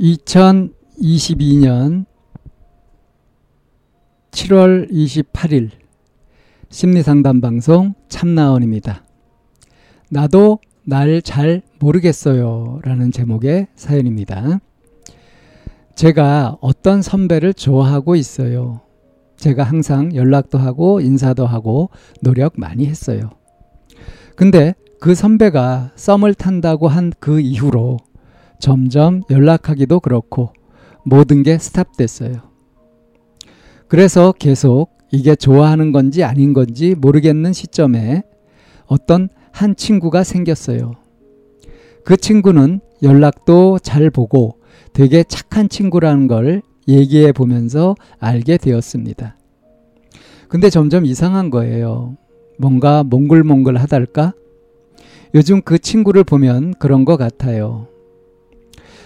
2022년 7월 28일 심리상담 방송 참나원입니다. 나도 날 잘 모르겠어요. 라는 제목의 사연입니다. 제가 어떤 선배를 좋아하고 있어요. 제가 항상 연락도 하고 인사도 하고 노력 많이 했어요. 근데 그 선배가 썸을 탄다고 한 그 이후로 점점 연락하기도 그렇고 모든 게 스탑됐어요. 그래서 계속 이게 좋아하는 건지 아닌 건지 모르겠는 시점에 어떤 한 친구가 생겼어요. 그 친구는 연락도 잘 보고 되게 착한 친구라는 걸 얘기해 보면서 알게 되었습니다. 근데 점점 이상한 거예요. 뭔가 몽글몽글 하달까? 요즘 그 친구를 보면 그런 것 같아요.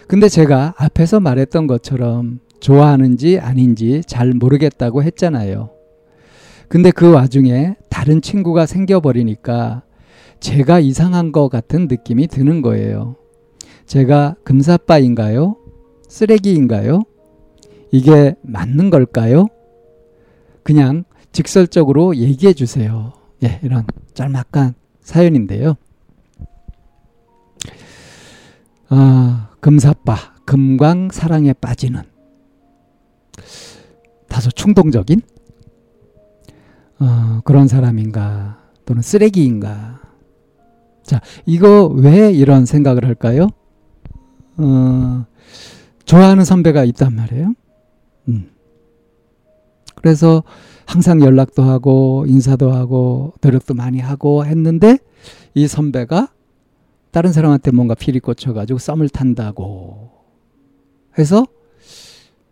근데 제가 앞에서 말했던 것처럼 좋아하는지 아닌지 잘 모르겠다고 했잖아요. 근데 그 와중에 다른 친구가 생겨버리니까 제가 이상한 것 같은 느낌이 드는 거예요. 제가 금사빠인가요? 쓰레기인가요? 이게 맞는 걸까요? 그냥 직설적으로 얘기해 주세요. 예, 이런 짤막한 사연인데요. 아, 금사빠, 금광 사랑에 빠지는 다소 충동적인 어, 그런 사람인가 또는 쓰레기인가. 자, 이거 왜 이런 생각을 할까요? 어, 좋아하는 선배가 있단 말이에요. 음. 그래서 항상 연락도 하고 인사도 하고 노력도 많이 하고 했는데 이 선배가 다른 사람한테 뭔가 피리 꽂혀가지고 썸을 탄다고 해서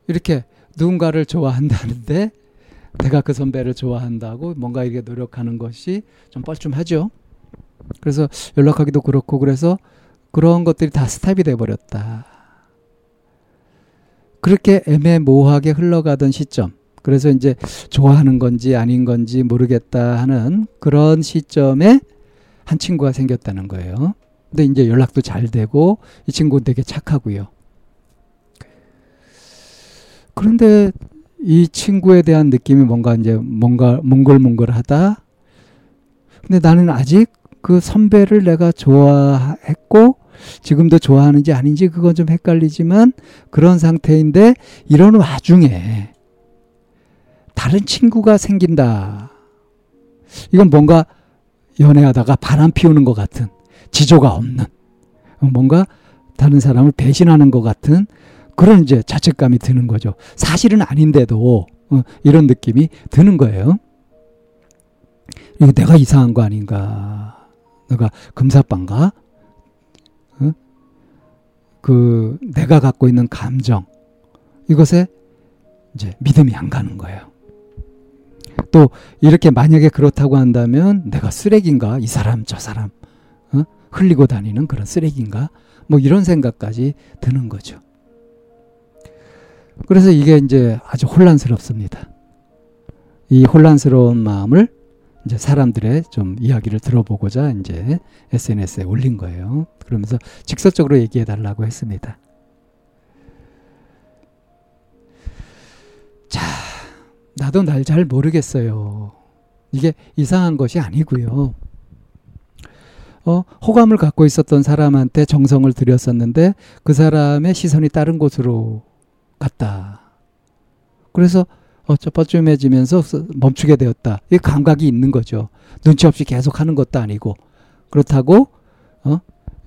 이렇게 누군가를 좋아한다는데 내가 그 선배를 좋아한다고 뭔가 이렇게 노력하는 것이 좀 뻘쭘하죠. 그래서 연락하기도 그렇고 그래서 그런 것들이 다 스탑이 돼 버렸다. 그렇게 애매모호하게 흘러가던 시점. 그래서 이제 좋아하는 건지 아닌 건지 모르겠다 하는 그런 시점에 한 친구가 생겼다는 거예요. 근데 이제 연락도 잘 되고 이 친구는 되게 착하고요. 그런데 이 친구에 대한 느낌이 뭔가 이제 뭔가 몽글몽글하다. 근데 나는 아직 그 선배를 내가 좋아했고 지금도 좋아하는지 아닌지 그건 좀 헷갈리지만 그런 상태인데 이런 와중에 다른 친구가 생긴다. 이건 뭔가 연애하다가 바람 피우는 것 같은 지조가 없는 뭔가 다른 사람을 배신하는 것 같은 그런 이제 자책감이 드는 거죠. 사실은 아닌데도 어, 이런 느낌이 드는 거예요. 이거 내가 이상한 거 아닌가? 내가 금사빠인가? 어? 그 내가 갖고 있는 감정 이것에 이제 믿음이 안 가는 거예요. 또 이렇게 만약에 그렇다고 한다면 내가 쓰레기인가? 이 사람 저 사람 어? 흘리고 다니는 그런 쓰레기인가? 뭐 이런 생각까지 드는 거죠. 그래서 이게 이제 아주 혼란스럽습니다. 이 혼란스러운 마음을 이제 사람들의 좀 이야기를 들어보고자 이제 SNS에 올린 거예요. 그러면서 직설적으로 얘기해 달라고 했습니다. 자, 나도 날 잘 모르겠어요. 이게 이상한 것이 아니고요. 어, 호감을 갖고 있었던 사람한테 정성을 들였었는데 그 사람의 시선이 다른 곳으로 갔다. 그래서 어, 쩌뻐쯤해지면서 멈추게 되었다. 이 감각이 있는 거죠. 눈치 없이 계속 하는 것도 아니고 그렇다고 어?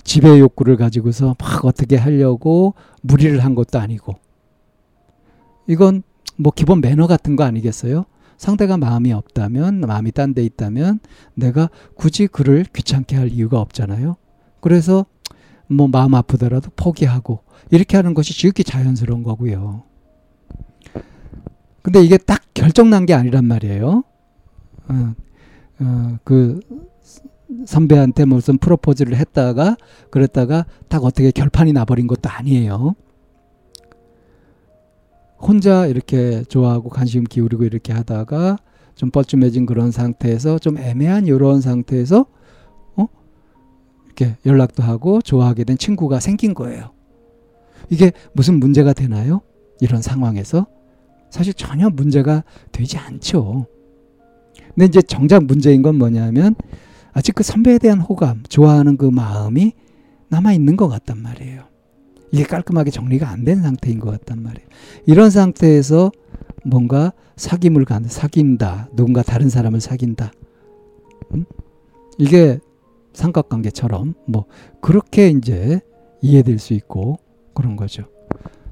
지배 욕구를 가지고서 막 어떻게 하려고 무리를 한 것도 아니고 이건 뭐 기본 매너 같은 거 아니겠어요? 상대가 마음이 없다면 마음이 딴 데 있다면 내가 굳이 그를 귀찮게 할 이유가 없잖아요. 그래서 뭐 마음 아프더라도 포기하고 이렇게 하는 것이 지극히 자연스러운 거고요. 근데 이게 딱 결정 난 게 아니란 말이에요. 어, 어, 그 선배한테 무슨 프로포즈를 했다가 그랬다가 딱 어떻게 결판이 나버린 것도 아니에요. 혼자 이렇게 좋아하고 관심 기울이고 이렇게 하다가 좀 뻘쭘해진 그런 상태에서 좀 애매한 이런 상태에서 어 이렇게 연락도 하고 좋아하게 된 친구가 생긴 거예요. 이게 무슨 문제가 되나요? 이런 상황에서 사실 전혀 문제가 되지 않죠. 근데 이제 정작 문제인 건 뭐냐면 아직 그 선배에 대한 호감, 좋아하는 그 마음이 남아 있는 것 같단 말이에요. 이게 깔끔하게 정리가 안 된 상태인 것 같단 말이에요. 이런 상태에서 뭔가 사귐을 간, 사귄다. 누군가 다른 사람을 사귄다. 음? 이게 삼각관계처럼 뭐 그렇게 이제 이해될 수 있고 그런 거죠.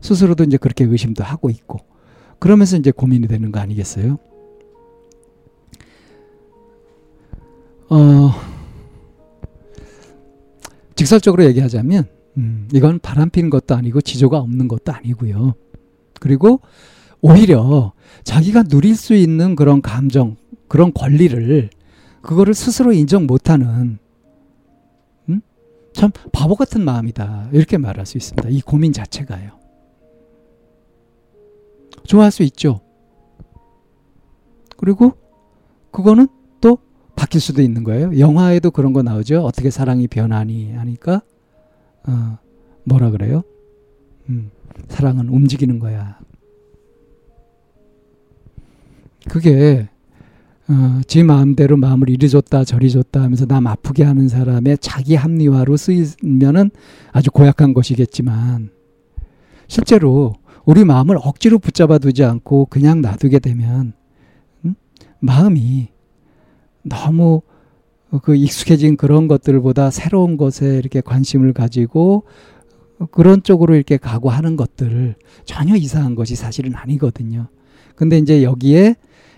스스로도 이제 그렇게 의심도 하고 있고 그러면서 이제 고민이 되는 거 아니겠어요? 어, 직설적으로 얘기하자면 음, 이건 바람 피는 것도 아니고 지조가 없는 것도 아니고요. 그리고 오히려 자기가 누릴 수 있는 그런 감정, 그런 권리를 그거를 스스로 인정 못하는 음? 참 바보 같은 마음이다 이렇게 말할 수 있습니다. 이 고민 자체가요. 좋아할 수 있죠. 그리고 그거는 또 바뀔 수도 있는 거예요. 영화에도 그런 거 나오죠. 어떻게 사랑이 변하니 하니까 어, 뭐라 그래요? 음, 사랑은 움직이는 거야. 그게 어, 지 마음대로 마음을 이리 줬다 저리 줬다 하면서 남 아프게 하는 사람의 자기 합리화로 쓰이면은 아주 고약한 것이겠지만 실제로 우리 마음을 억지로 붙잡아 두지 않고 그냥 놔두게 되면 음? 마음이 너무 그 익숙해진 그런 것들보다 새로운 것에 이렇게 관심을 가지고 그런 쪽으로 이렇게 가고 하는 것들 전혀 이상한 것이 사실은 아니거든요. 근데 이제 여기에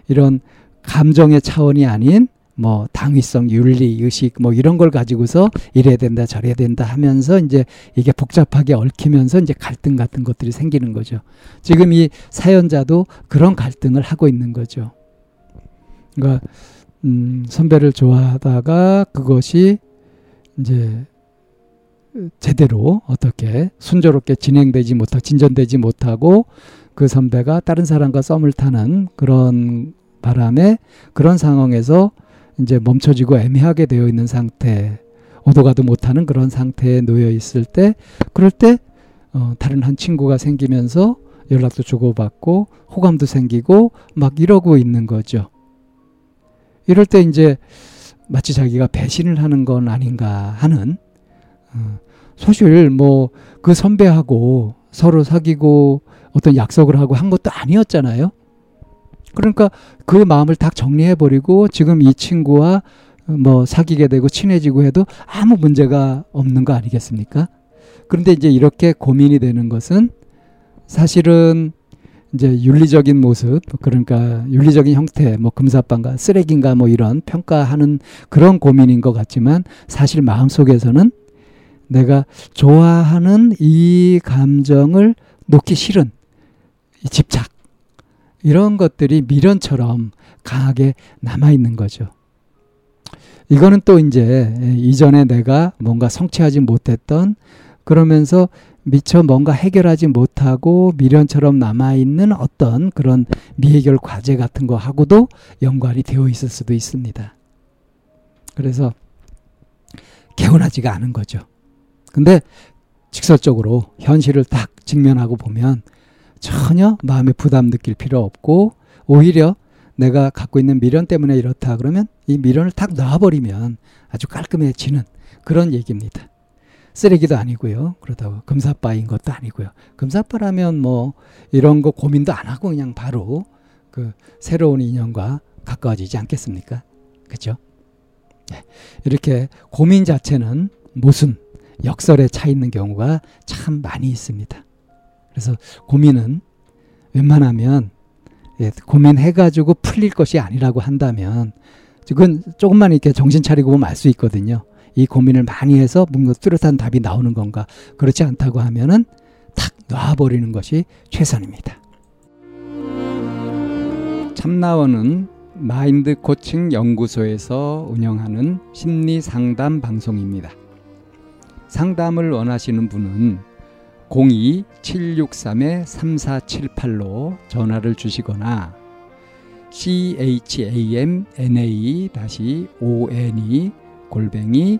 이런 감정의 차원이 아닌 뭐 당위성, 윤리, 의식 뭐 이런 걸 가지고서 이래야 된다, 저래야 된다 하면서 이제 이게 복잡하게 얽히면서 이제 갈등 같은 것들이 생기는 거죠. 지금 이 사연자도 그런 갈등을 하고 있는 거죠. 그러니까 음, 선배를 좋아하다가 그것이 이제 제대로 어떻게 순조롭게 진행되지 못하 진전되지 못하고 그 선배가 다른 사람과 썸을 타는 그런 바람에 그런 상황에서 이제 멈춰지고 애매하게 되어 있는 상태, 오도 가도 못하는 그런 상태에 놓여 있을 때, 그럴 때 어, 다른 한 친구가 생기면서 연락도 주고받고 호감도 생기고 막 이러고 있는 거죠. 이럴 때 이제 마치 자기가 배신을 하는 건 아닌가 하는 어, 사실 뭐 그 선배하고 서로 사귀고 어떤 약속을 하고 한 것도 아니었잖아요. 그러니까 그 마음을 딱 정리해 버리고 지금 이 친구와 뭐 사귀게 되고 친해지고 해도 아무 문제가 없는 거 아니겠습니까? 그런데 이제 이렇게 고민이 되는 것은 사실은 이제 윤리적인 모습 그러니까 윤리적인 형태 뭐 금사빵가 쓰레기인가 뭐 이런 평가하는 그런 고민인 것 같지만 사실 마음속에서는 내가 좋아하는 이 감정을 놓기 싫은 이 집착 이런 것들이 미련처럼 강하게 남아 있는 거죠. 이거는 또 이제 이전에 내가 뭔가 성취하지 못했던 그러면서 미처 뭔가 해결하지 못하고 미련처럼 남아있는 어떤 그런 미해결 과제 같은 거 하고도 연관이 되어 있을 수도 있습니다. 그래서 개운하지가 않은 거죠. 근데 직설적으로 현실을 딱 직면하고 보면 전혀 마음에 부담 느낄 필요 없고 오히려 내가 갖고 있는 미련 때문에 이렇다 그러면 이 미련을 탁 놔버리면 아주 깔끔해지는 그런 얘기입니다. 쓰레기도 아니고요. 그러다가 금사빠인 것도 아니고요. 금사빠라면 뭐 이런 거 고민도 안 하고 그냥 바로 그 새로운 인연과 가까워지지 않겠습니까? 그죠? 네. 이렇게 고민 자체는 모순, 역설에 차 있는 경우가 참 많이 있습니다. 그래서 고민은 웬만하면 예, 고민해가지고 풀릴 것이 아니라고 한다면 그건 조금만 이렇게 정신 차리고 보면 알 수 있거든요. 이 고민을 많이 해서 뭔가 뚜렷한 답이 나오는 건가 그렇지 않다고 하면은 탁 놔버리는 것이 최선입니다. 참나원은 마인드 코칭 연구소에서 운영하는 심리 상담 방송입니다. 상담을 원하시는 분은 02-763-3478로 전화를 주시거나 chamna-one 골뱅이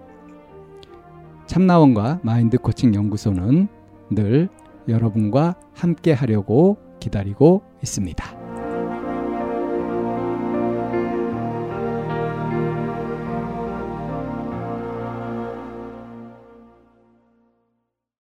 참나원과 마인드 코칭 연구소는 늘 여러분과 함께 하려고 기다리고 있습니다.